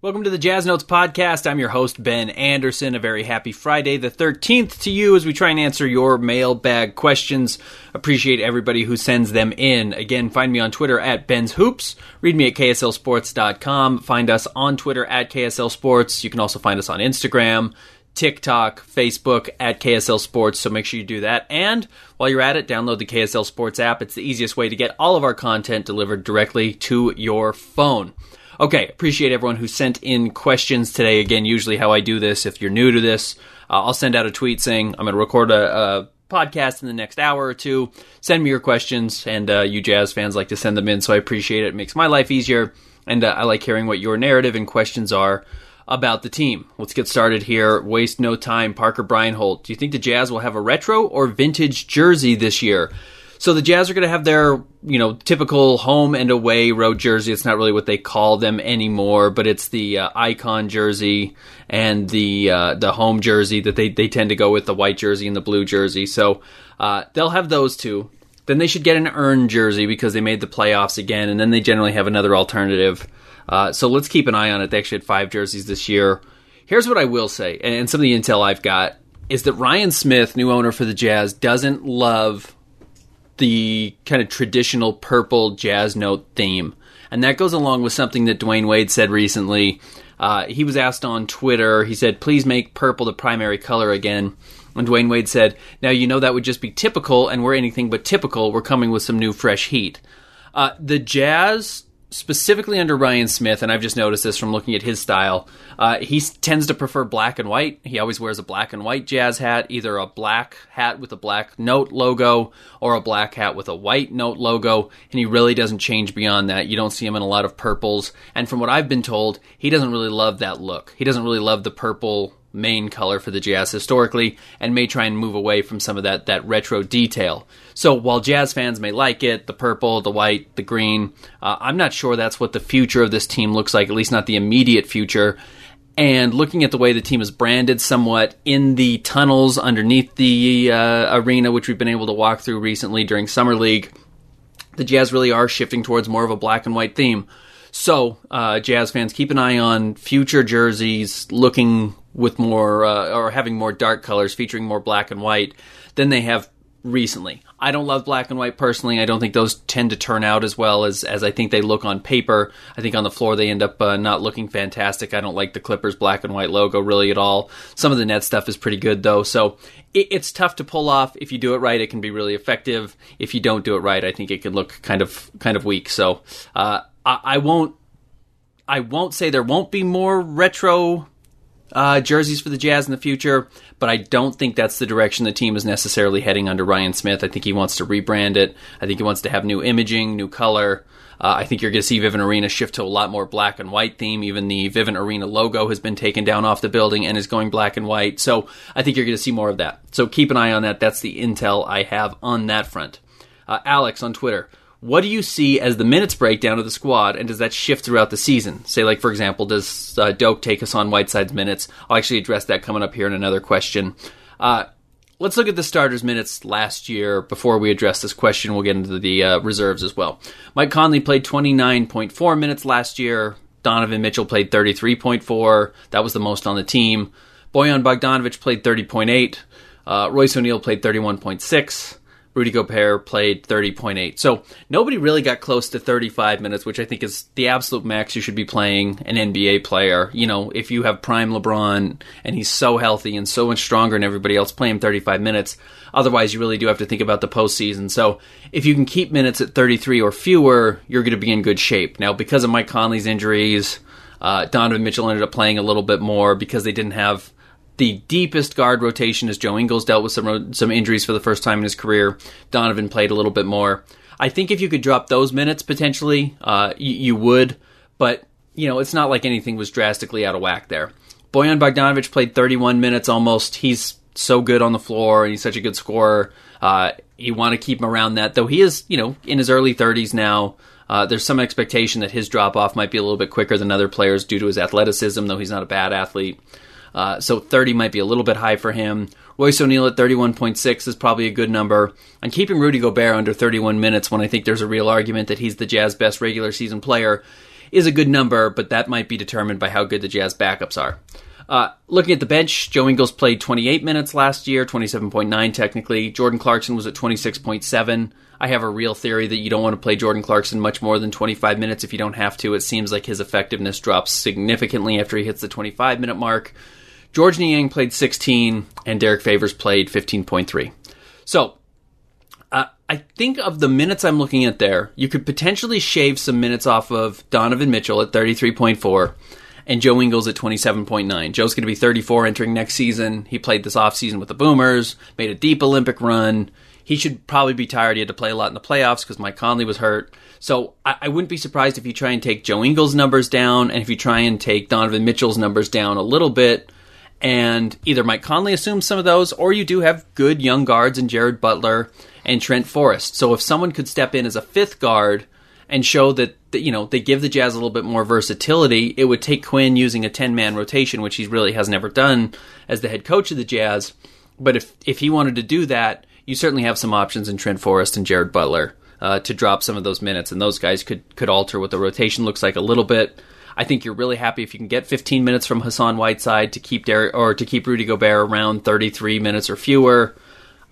Welcome to the Jazz Notes podcast. I'm your host, Ben Anderson. A very happy Friday the 13th to you as we try and answer your mailbag questions. Appreciate everybody who sends them in. Again, find me on Twitter at Ben's Hoops. Read me at KSLSports.com. Find us on Twitter at KSL Sports. You can also find us on Instagram, TikTok, Facebook at KSL Sports. So make sure you do that. And while you're at it, download the KSL Sports app. It's the easiest way to get all of our content delivered directly to your phone. Okay, appreciate everyone who sent in questions today. Again, usually how I do this, if you're new to this, uh, I'll send out a tweet saying I'm going to record a, a, podcast in the next hour or two. Send me your questions, and uh, you Jazz fans like to send them in, so I appreciate it. It makes my life easier, and uh, I like hearing what your narrative and questions are about the team. Let's get started here. Waste no time. Parker Breinholt, do you think the Jazz will have a retro or vintage jersey this year? So the Jazz are going to have their, you know, typical home and away road jersey. It's not really what they call them anymore, but it's the uh, icon jersey and the uh, the home jersey that they, they tend to go with the white jersey and the blue jersey. So uh, they'll have those two. Then they should get an earned jersey because they made the playoffs again, and then they generally have another alternative. Uh, so let's keep an eye on it. They actually had five jerseys this year. Here's what I will say, and some of the intel I've got is that Ryan Smith, new owner for the Jazz, doesn't love the kind of traditional purple jazz note theme. And that goes along with something that Dwyane Wade said recently. Uh, he was asked on Twitter, he said, please make purple the primary color again. And Dwyane Wade said, now you know that would just be typical, and we're anything but typical. We're coming with some new fresh heat. Uh, the Jazz specifically under Ryan Smith, and I've just noticed this from looking at his style, uh, he tends to prefer black and white. He always wears a black and white jazz hat, either a black hat with a black note logo or a black hat with a white note logo, and he really doesn't change beyond that. You don't see him in a lot of purples, and from what I've been told, he doesn't really love that look. He doesn't really love the purple main color for the Jazz historically and may try and move away from some of that that retro detail. So while Jazz fans may like it, the purple, the white, the green, uh, I'm not sure that's what the future of this team looks like, at least not the immediate future. And looking at the way the team is branded somewhat in the tunnels underneath the uh, arena, which we've been able to walk through recently during Summer League, the Jazz really are shifting towards more of a black and white theme. So, uh, Jazz fans, keep an eye on future jerseys looking with more uh, or having more dark colors, featuring more black and white than they have recently. I don't love black and white personally. I don't think those tend to turn out as well as, as I think they look on paper. I think on the floor they end up uh, not looking fantastic. I don't like the Clippers black and white logo really at all. Some of the net stuff is pretty good though, so it, it's tough to pull off. If you do it right, it can be really effective. If you don't do it right, I think it can look kind of kind of weak. So uh, I, won't I won't say there won't be more retro uh, jerseys for the Jazz in the future, but I don't think that's the direction the team is necessarily heading under Ryan Smith. I think he wants to rebrand it. I think he wants to have new imaging, new color. Uh, I think you're going to see Vivint Arena shift to a lot more black and white theme. Even the Vivint Arena logo has been taken down off the building and is going black and white. So I think you're going to see more of that. So keep an eye on that. That's the intel I have on that front. Uh, Alex on Twitter. What do you see as the minutes breakdown of the squad, and does that shift throughout the season? Say, like for example, does uh, Doak take on Whiteside's minutes? I'll actually address that coming up here in another question. Uh, let's look at the starters' minutes last year before we address this question. We'll get into the uh, reserves as well. Mike Conley played 29.4 minutes last year. Donovan Mitchell played 33.4. That was the most on the team. Bojan Bogdanovic played 30.8. Uh, Royce O'Neale played 31.6. Rudy Gobert played 30.8. So nobody really got close to 35 minutes, which I think is the absolute max you should be playing an NBA player. You know, if you have prime LeBron and he's so healthy and so much stronger than everybody else, play him 35 minutes. Otherwise, you really do have to think about the postseason. So if you can keep minutes at 33 or fewer, you're going to be in good shape. Now, because of Mike Conley's injuries, uh, Donovan Mitchell ended up playing a little bit more because they didn't have the deepest guard rotation as Joe Ingles dealt with some some injuries for the first time in his career. Donovan played a little bit more. I think if you could drop those minutes potentially, uh, you, you would, but you know it's not like anything was drastically out of whack there. Bojan Bogdanovic played 31 minutes almost. He's so good on the floor and he's such a good scorer. Uh, you want to keep him around that, though he is, you know, in his early 30s now. Uh, there's some expectation that his drop off might be a little bit quicker than other players due to his athleticism, though he's not a bad athlete. Uh, so 30 might be a little bit high for him. Royce O'Neale at 31.6 is probably a good number. I'm keeping Rudy Gobert under 31 minutes when I think there's a real argument that he's the Jazz best regular season player is a good number, but that might be determined by how good the Jazz backups are. Uh, looking at the bench, Joe Ingles played 28 minutes last year, 27.9 technically. Jordan Clarkson was at 26.7. I have a real theory that you don't want to play Jordan Clarkson much more than 25 minutes if you don't have to. It seems like his effectiveness drops significantly after he hits the 25 minute mark. Georges Niang played 16, and Derrick Favors played 15.3. So, uh, I think of the minutes I'm looking at there, you could potentially shave some minutes off of Donovan Mitchell at 33.4 and Joe Ingles at 27.9. Joe's going to be 34 entering next season. He played this offseason with the Boomers, made a deep Olympic run. He should probably be tired. He had to play a lot in the playoffs because Mike Conley was hurt. So I, I, wouldn't be surprised if you try and take Joe Ingles' numbers down and if you try and take Donovan Mitchell's numbers down a little bit and either Mike Conley assumes some of those, or you do have good young guards in Jared Butler and Trent Forrest. So if someone could step in as a fifth guard and show that, that you know they give the Jazz a little bit more versatility, it would take Quin using a ten man rotation, which he really has never done as the head coach of the Jazz. But if if he wanted to do that, you certainly have some options in Trent Forrest and Jared Butler uh, to drop some of those minutes, and those guys could could alter what the rotation looks like a little bit. I think you're really happy if you can get 15 minutes from Hassan Whiteside to keep or to keep Rudy Gobert around 33 minutes or fewer.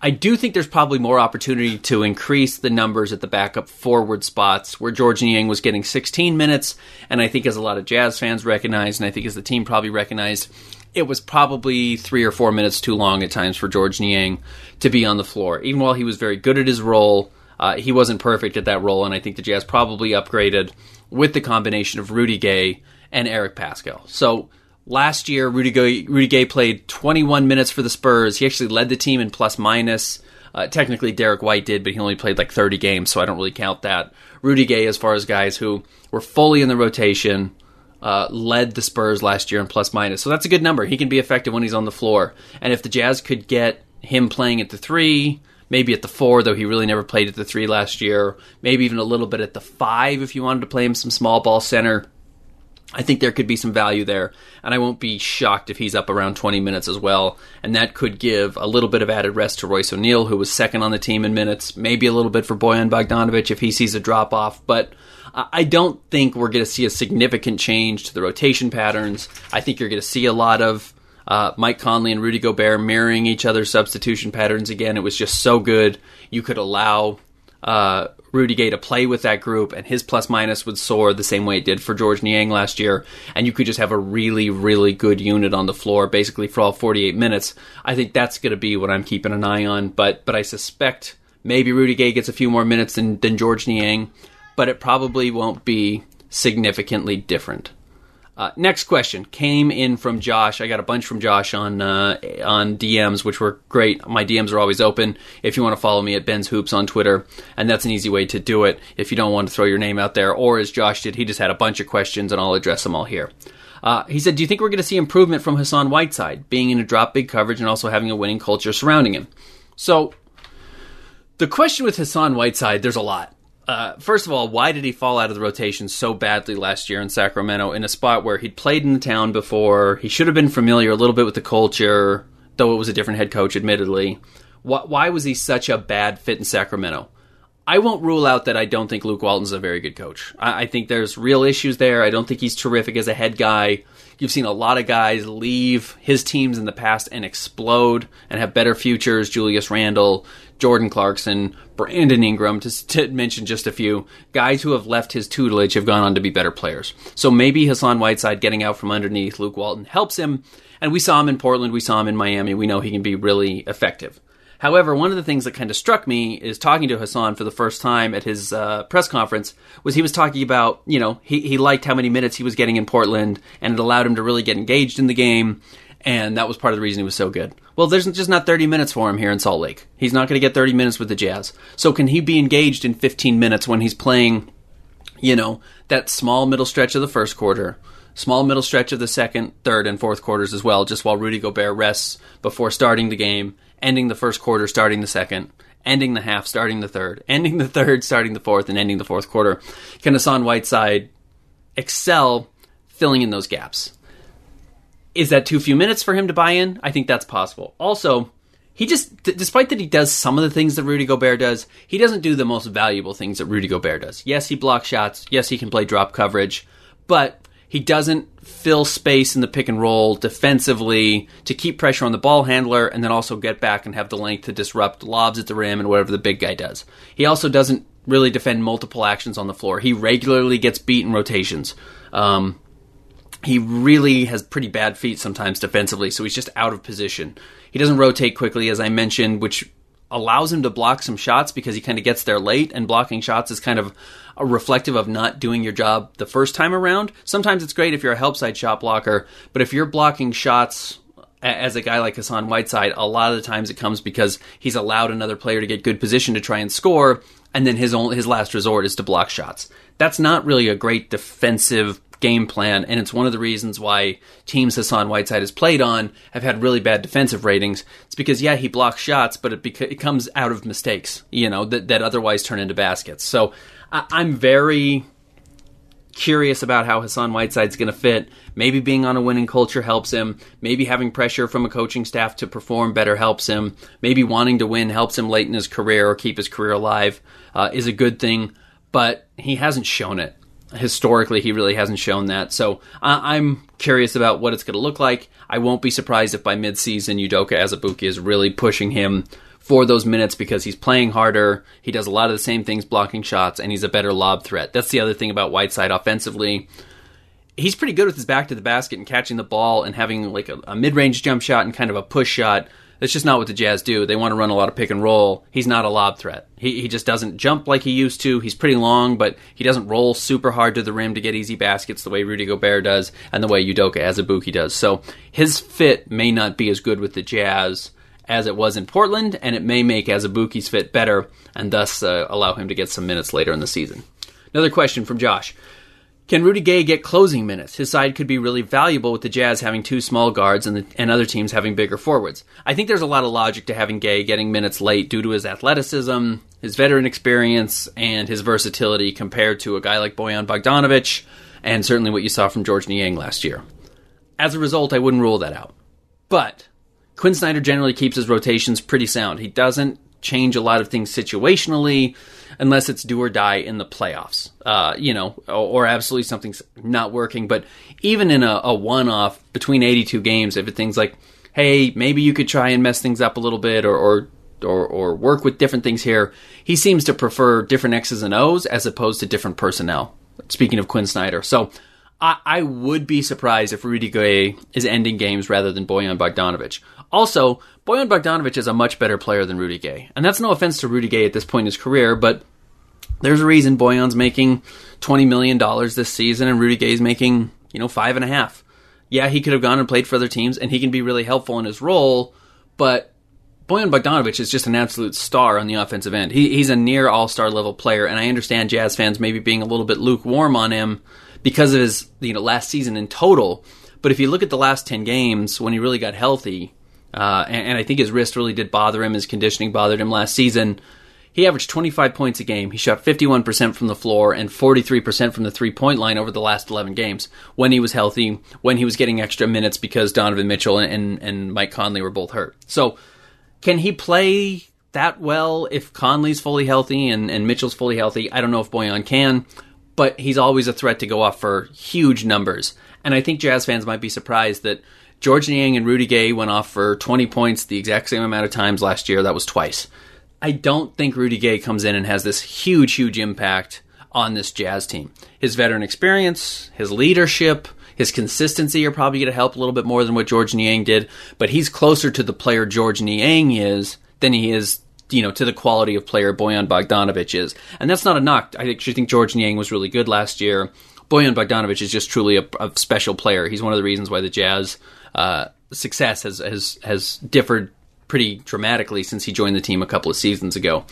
I do think there's probably more opportunity to increase the numbers at the backup forward spots where Georges Niang was getting 16 minutes, and I think as a lot of Jazz fans recognized, and I think as the team probably recognized, it was probably three or four minutes too long at times for Georges Niang to be on the floor. Even while he was very good at his role, uh, he wasn't perfect at that role, and I think the Jazz probably upgraded with the combination of Rudy Gay and Eric Paschall. So last year, Rudy Gay, Rudy Gay played 21 minutes for the Spurs. He actually led the team in plus minus. Uh, technically, Derrick White did, but he only played like 30 games, so I don't really count that. Rudy Gay, as far as guys who were fully in the rotation, uh, led the Spurs last year in plus minus. So that's a good number. He can be effective when he's on the floor. And if the Jazz could get him playing at the three, maybe at the four, though he really never played at the three last year. Maybe even a little bit at the five if you wanted to play him some small ball center. I think there could be some value there, and I won't be shocked if he's up around 20 minutes as well. And that could give a little bit of added rest to Royce O'Neale, who was second on the team in minutes. Maybe a little bit for Bojan Bogdanovic if he sees a drop off, but I don't think we're going to see a significant change to the rotation patterns. I think you're going to see a lot of uh, Mike Conley and Rudy Gobert mirroring each other's substitution patterns again. It was just so good. You could allow uh, Rudy Gay to play with that group, and his plus minus would soar the same way it did for Georges Niang last year. And you could just have a really, really good unit on the floor, basically for all 48 minutes. I think that's going to be what I'm keeping an eye on. But but I suspect maybe Rudy Gay gets a few more minutes than than Georges Niang, but it probably won't be significantly different. Uh, next question came in from Josh. I got a bunch from Josh on uh, on DMs, which were great. My DMs are always open. If you want to follow me at Ben's Hoops on Twitter, and that's an easy way to do it. If you don't want to throw your name out there, or as Josh did, he just had a bunch of questions, and I'll address them all here. Uh, he said, "Do you think we're going to see improvement from Hassan Whiteside, being in a drop big coverage and also having a winning culture surrounding him?" So, the question with Hassan Whiteside, there's a lot. Uh, first of all, why did he fall out of the rotation so badly last year in Sacramento in a spot where he'd played in the town before? He should have been familiar a little bit with the culture, though it was a different head coach, admittedly. Why, why was he such a bad fit in Sacramento? I won't rule out that I don't think Luke Walton's a very good coach. I, I think there's real issues there. I don't think he's terrific as a head guy. You've seen a lot of guys leave his teams in the past and explode and have better futures. Julius Randle, Jordan Clarkson, Brandon Ingram, to, to, mention just a few. Guys who have left his tutelage have gone on to be better players. So maybe Hassan Whiteside getting out from underneath Luke Walton helps him. And we saw him in Portland, we saw him in Miami. We know he can be really effective. However, one of the things that kind of struck me is talking to Hassan for the first time at his uh, press conference was he was talking about, you know, he, he liked how many minutes he was getting in Portland and it allowed him to really get engaged in the game. And that was part of the reason he was so good. Well, there's just not 30 minutes for him here in Salt Lake. He's not going to get 30 minutes with the Jazz. So can he be engaged in 15 minutes when he's playing, you know, that small middle stretch of the first quarter? small middle stretch of the second, third, and fourth quarters as well, just while Rudy Gobert rests before starting the game, ending the first quarter, starting the second, ending the half, starting the third, ending the third, starting the fourth, and ending the fourth quarter. Can Hassan Whiteside excel filling in those gaps? Is that too few minutes for him to buy in? I think that's possible. Also, he just, d- despite that he does some of the things that Rudy Gobert does, he doesn't do the most valuable things that Rudy Gobert does. Yes, he blocks shots. Yes, he can play drop coverage. But he doesn't fill space in the pick and roll defensively to keep pressure on the ball handler and then also get back and have the length to disrupt lobs at the rim and whatever the big guy does. He also doesn't really defend multiple actions on the floor. He regularly gets beat in rotations. Um, he really has pretty bad feet sometimes defensively, so he's just out of position. He doesn't rotate quickly, as I mentioned, which allows him to block some shots because he kind of gets there late, and blocking shots is kind of a reflective of not doing your job the first time around. Sometimes it's great if you're a help side shot blocker, but if you're blocking shots as a guy like Hassan Whiteside, a lot of the times it comes because he's allowed another player to get good position to try and score, and then his only, his last resort is to block shots. That's not really a great defensive game plan, and it's one of the reasons why teams Hassan Whiteside has played on have had really bad defensive ratings. It's because yeah, he blocks shots, but it, beca- it comes out of mistakes, you know, that that otherwise turn into baskets. So I- I'm very curious about how Hassan Whiteside's going to fit. Maybe being on a winning culture helps him. Maybe having pressure from a coaching staff to perform better helps him. Maybe wanting to win helps him late in his career or keep his career alive uh, is a good thing. But he hasn't shown it historically he really hasn't shown that. So I'm curious about what it's going to look like. I won't be surprised if by midseason Udoka Azubuike is really pushing him for those minutes because he's playing harder. He does a lot of the same things blocking shots and he's a better lob threat. That's the other thing about Whiteside offensively. He's pretty good with his back to the basket and catching the ball and having like a, a mid-range jump shot and kind of a push shot that's just not what the Jazz do. They want to run a lot of pick and roll. He's not a lob threat. He, he just doesn't jump like he used to. He's pretty long, but he doesn't roll super hard to the rim to get easy baskets the way Rudy Gobert does and the way Udoka Azubuike does. So his fit may not be as good with the Jazz as it was in Portland, and it may make Azubuike's fit better and thus uh, allow him to get some minutes later in the season. Another question from Josh. Can Rudy Gay get closing minutes? His side could be really valuable with the Jazz having two small guards and, the, and other teams having bigger forwards. I think there's a lot of logic to having Gay getting minutes late due to his athleticism, his veteran experience, and his versatility compared to a guy like Bojan Bogdanovic, and certainly what you saw from Georges Niang last year. As a result, I wouldn't rule that out. But Quin Snyder generally keeps his rotations pretty sound. He doesn't change a lot of things situationally unless it's do or die in the playoffs, uh, you know, or, or, absolutely something's not working. But even in a, a one off between 82 games, if it's things like, hey, maybe you could try and mess things up a little bit or, or or, or work with different things here. He seems to prefer different X's and O's as opposed to different personnel. Speaking of Quin Snyder. So I, I would be surprised if Rudy Gay is ending games rather than Bojan Bogdanovic. Also, Bojan Bogdanovic is a much better player than Rudy Gay. And that's no offense to Rudy Gay at this point in his career, but there's a reason Bojan's making $20 million this season and Rudy Gay's making, you know, five and a half. Yeah, he could have gone and played for other teams and he can be really helpful in his role, but Bojan Bogdanovic is just an absolute star on the offensive end. He, he's a near all star level player, and I understand Jazz fans maybe being a little bit lukewarm on him because of his you know last season in total. But if you look at the last ten games when he really got healthy, uh, and, and, I think his wrist really did bother him. His conditioning bothered him last season. He averaged 25 points a game. He shot 51% from the floor and 43% from the three point line over the last 11 games when he was healthy, when he was getting extra minutes because Donovan Mitchell and, and Mike Conley were both hurt. So, can he play that well if Conley's fully healthy and, and Mitchell's fully healthy? I don't know if Bojan can, but he's always a threat to go off for huge numbers. And I think Jazz fans might be surprised that Georges Niang and Rudy Gay went off for 20 points the exact same amount of times last year. That was twice. I don't think Rudy Gay comes in and has this huge, huge impact on this Jazz team. His veteran experience, his leadership, his consistency are probably going to help a little bit more than what Georges Niang did, but he's closer to the player Georges Niang is than he is you know, to the quality of player Bojan Bogdanovic is. And that's not a knock. I actually think Georges Niang was really good last year. Bojan Bogdanovic is just truly a, a special player. He's one of the reasons why the Jazz uh, success has, has has differed pretty dramatically since he joined the team a couple of seasons ago.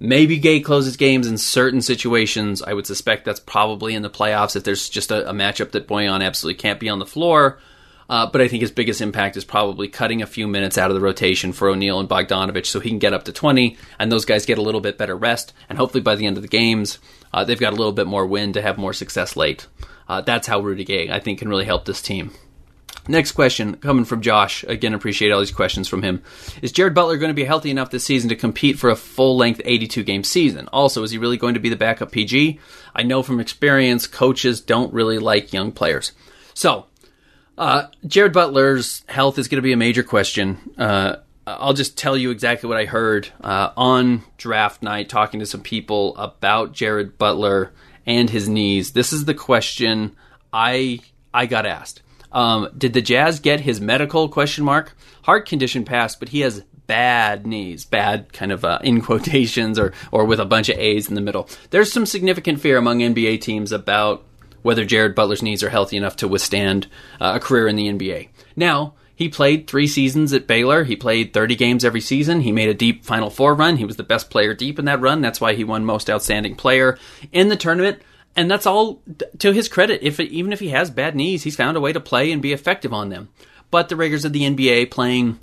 Maybe Gay closes games in certain situations. I would suspect that's probably in the playoffs if there's just a, a matchup that Bojan absolutely can't be on the floor. Uh, but I think his biggest impact is probably cutting a few minutes out of the rotation for O'Neale and Bogdanovic so he can get up to 20, and those guys get a little bit better rest. And hopefully by the end of the games, uh, they've got a little bit more wind to have more success late. Uh, that's how Rudy Gay, I think, can really help this team. Next question coming from Josh. Again, appreciate all these questions from him. Is Jared Butler going to be healthy enough this season to compete for a full length 82 game season? Also, is he really going to be the backup PG? I know from experience, coaches don't really like young players. So, uh, Jared Butler's health is going to be a major question. Uh, I'll just tell you exactly what I heard uh, on draft night, talking to some people about Jared Butler and his knees. This is the question I I got asked. Um, did the Jazz get his medical question mark? Heart condition passed, but he has bad knees, bad kind of uh, in quotations or or with a bunch of A's in the middle. There's some significant fear among NBA teams about whether Jared Butler's knees are healthy enough to withstand uh, a career in the NBA. Now, he played three seasons at Baylor. He played 30 games every season. He made a deep Final Four run. He was the best player deep in that run. That's why he won Most Outstanding Player in the tournament. And that's all to his credit. If even if he has bad knees, he's found a way to play and be effective on them. But the rigors of the NBA playing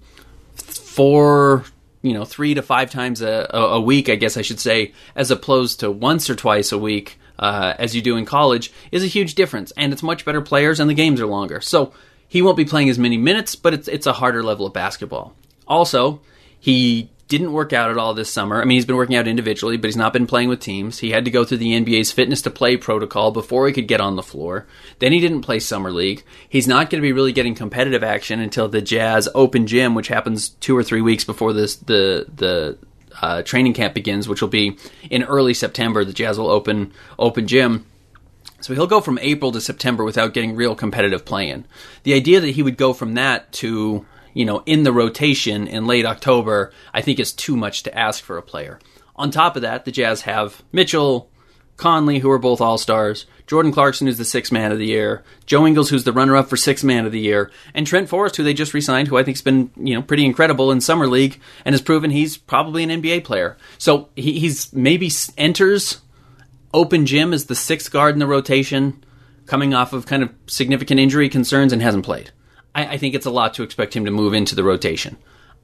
four, you know, three to five times a, a week, I guess I should say, as opposed to once or twice a week, uh, as you do in college is a huge difference, and it's much better players, and the games are longer. So he won't be playing as many minutes, but it's it's a harder level of basketball. Also, he didn't work out at all this summer. I mean, he's been working out individually, but he's not been playing with teams. He had to go through the NBA's fitness to play protocol before he could get on the floor. Then he didn't play summer league. He's not going to be really getting competitive action until the Jazz Open Gym, which happens two or three weeks before this the the uh, training camp begins, which will be in early September. The Jazz will open open gym. So he'll go from April to September without getting real competitive playing. The idea that he would go from that to, you know, in the rotation in late October, I think is too much to ask for a player. On top of that, the Jazz have Mitchell, Conley, who are both All Stars, Jordan Clarkson, who's the sixth man of the year, Joe Ingles, who's the runner up for sixth man of the year, and Trent Forrest, who they just re signed, who I think's been you know pretty incredible in summer league and has proven he's probably an NBA player. So he, he's maybe enters open gym as the sixth guard in the rotation, coming off of kind of significant injury concerns and hasn't played. I, I think it's a lot to expect him to move into the rotation.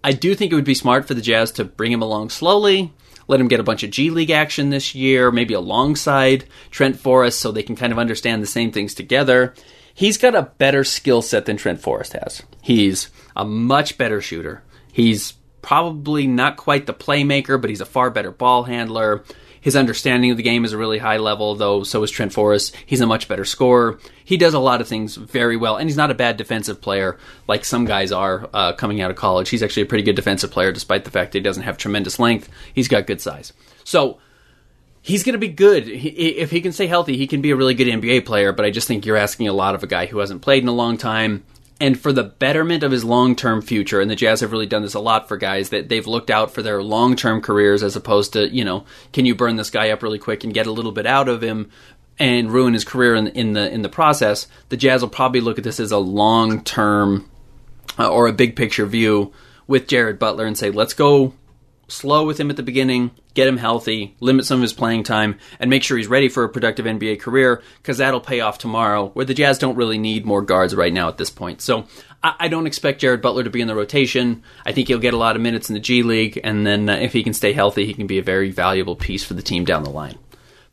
I do think it would be smart for the Jazz to bring him along slowly let him get a bunch of G League action this year, maybe alongside Trent Forrest so they can kind of understand the same things together. He's got a better skill set than Trent Forrest has. He's a much better shooter. He's probably not quite the playmaker, but he's a far better ball handler. His understanding of the game is a really high level, though so is Trent Forrest. He's a much better scorer. He does a lot of things very well, and he's not a bad defensive player like some guys are uh, coming out of college. He's actually a pretty good defensive player, despite the fact that he doesn't have tremendous length. He's got good size. So he's going to be good. He, if he can stay healthy, he can be a really good NBA player, but I just think you're asking a lot of a guy who hasn't played in a long time and for the betterment of his long-term future and the jazz have really done this a lot for guys that they've looked out for their long-term careers as opposed to you know can you burn this guy up really quick and get a little bit out of him and ruin his career in, in the in the process? The jazz will probably look at this as a long-term uh, or a big picture view with jared butler and say let's go slow with him at the beginning, get him healthy, limit some of his playing time, and make sure he's ready for a productive NBA career because that'll pay off tomorrow. Where the Jazz don't really need more guards right now at this point. So I, I, don't expect Jared Butler to be in the rotation. I think he'll get a lot of minutes in the G League, and then uh, if he can stay healthy, he can be a very valuable piece for the team down the line.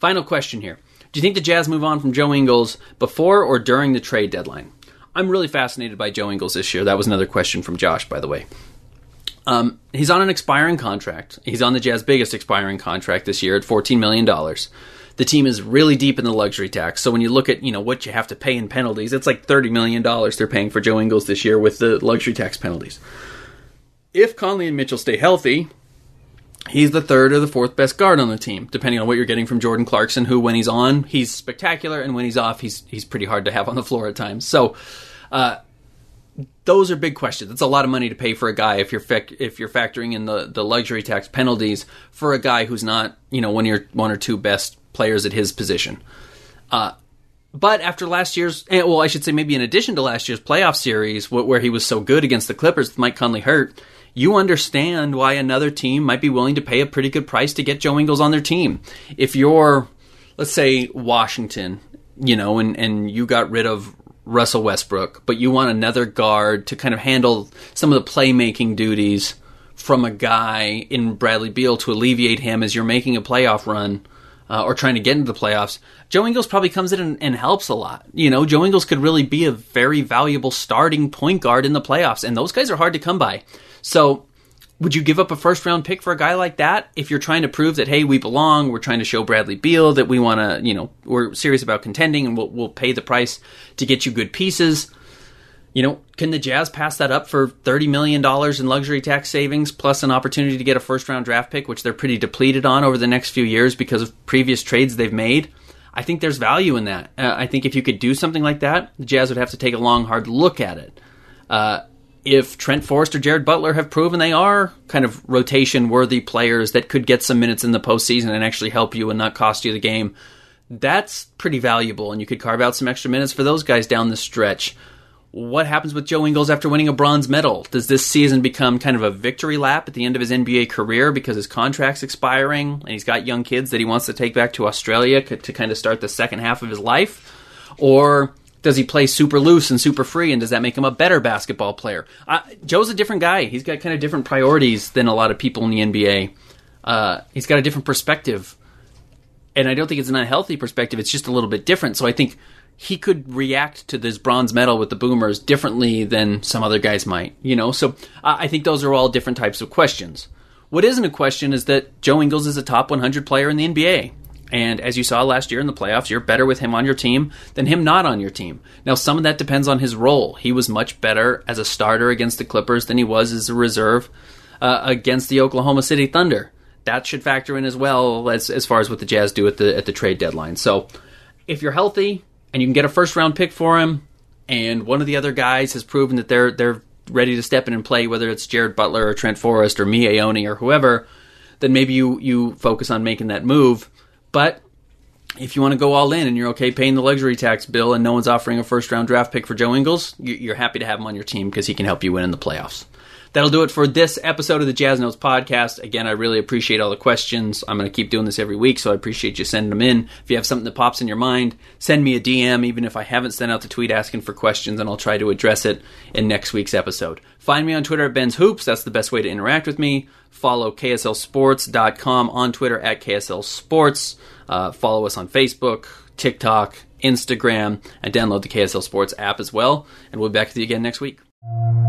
Final question here. Do you think the Jazz move on from Joe Ingles before or during the trade deadline? I'm really fascinated by Joe Ingles this year. That was another question from Josh, by the way. Um, he's on an expiring contract. He's on the Jazz biggest expiring contract this year at $14 million. The team is really deep in the luxury tax. So when you look at, you know, what you have to pay in penalties, it's like $30 million they're paying for Joe Ingles this year with the luxury tax penalties. If Conley and Mitchell stay healthy, he's the third or the fourth best guard on the team, depending on what you're getting from Jordan Clarkson, who when he's on, he's spectacular, and when he's off, he's he's pretty hard to have on the floor at times. So, uh, those are big questions. It's a lot of money to pay for a guy if you're if you're factoring in the, the luxury tax penalties for a guy who's not you know one of your one or two best players at his position. Uh, but after last year's, eh, well, I should say maybe in addition to last year's playoff series where he was so good against the Clippers with Mike Conley hurt, you understand why another team might be willing to pay a pretty good price to get Joe Ingles on their team. If you're, let's say, Washington, you know, and, and you got rid of Russell Westbrook, but you want another guard to kind of handle some of the playmaking duties from a guy in Bradley Beal to alleviate him as you're making a playoff run uh, or trying to get into the playoffs. Joe Ingles probably comes in and, and, helps a lot. You know, Joe Ingles could really be a very valuable starting point guard in the playoffs, and those guys are hard to come by. So would you give up a first round pick for a guy like that if you're trying to prove that hey we belong we're trying to show bradley beal that we want to you know we're serious about contending and we'll, we'll pay the price to get you good pieces? You know can the jazz pass that up for $30 million in luxury tax savings plus an opportunity to get a first round draft pick which they're pretty depleted on over the next few years because of previous trades they've made? I think there's value in that. Uh, i think if you could do something like that the jazz would have to take a long hard look at it. Uh, if Trent Forrest or Jared Butler have proven they are kind of rotation worthy players that could get some minutes in the postseason and actually help you and not cost you the game, that's pretty valuable. And you could carve out some extra minutes for those guys down the stretch. What happens with Joe Ingles after winning a bronze medal? Does this season become kind of a victory lap at the end of his NBA career because his contract's expiring and he's got young kids that he wants to take back to Australia to kind of start the second half of his life? Or does he play super loose and super free, and does that make him a better basketball player? Uh, Joe's a different guy. He's got kind of different priorities than a lot of people in the NBA. Uh, he's got a different perspective, and I don't think it's an unhealthy perspective. It's just a little bit different. So I think he could react to this bronze medal with the Boomers differently than some other guys might. You know, so I think those are all different types of questions. What isn't a question is that Joe Ingles is a top 100 player in the NBA. And as you saw last year in the playoffs, you're better with him on your team than him not on your team. Now, some of that depends on his role. He was much better as a starter against the Clippers than he was as a reserve uh, against the Oklahoma City Thunder. That should factor in as well as as far as what the Jazz do at the at the trade deadline. So, if you're healthy and you can get a first round pick for him, and one of the other guys has proven that they're they're ready to step in and play, whether it's Jared Butler or Trent Forrest or Miye Oni or whoever, then maybe you you focus on making that move but if you want to go all in and you're okay paying the luxury tax bill and no one's offering a first round draft pick for Joe Ingles, you're happy to have him on your team because he can help you win in the playoffs. That'll do it for this episode of the Jazz Notes podcast. Again, I really appreciate all the questions. I'm going to keep doing this every week, so I appreciate you sending them in. If you have something that pops in your mind, send me a DM, even if I haven't sent out the tweet asking for questions, and I'll try to address it in next week's episode. Find me on Twitter at Ben's Hoops. That's the best way to interact with me. Follow KSLSports.com on Twitter at KSL Sports. Uh, follow us on Facebook, TikTok, Instagram, and download the KSL Sports app as well. And we'll be back with you again next week.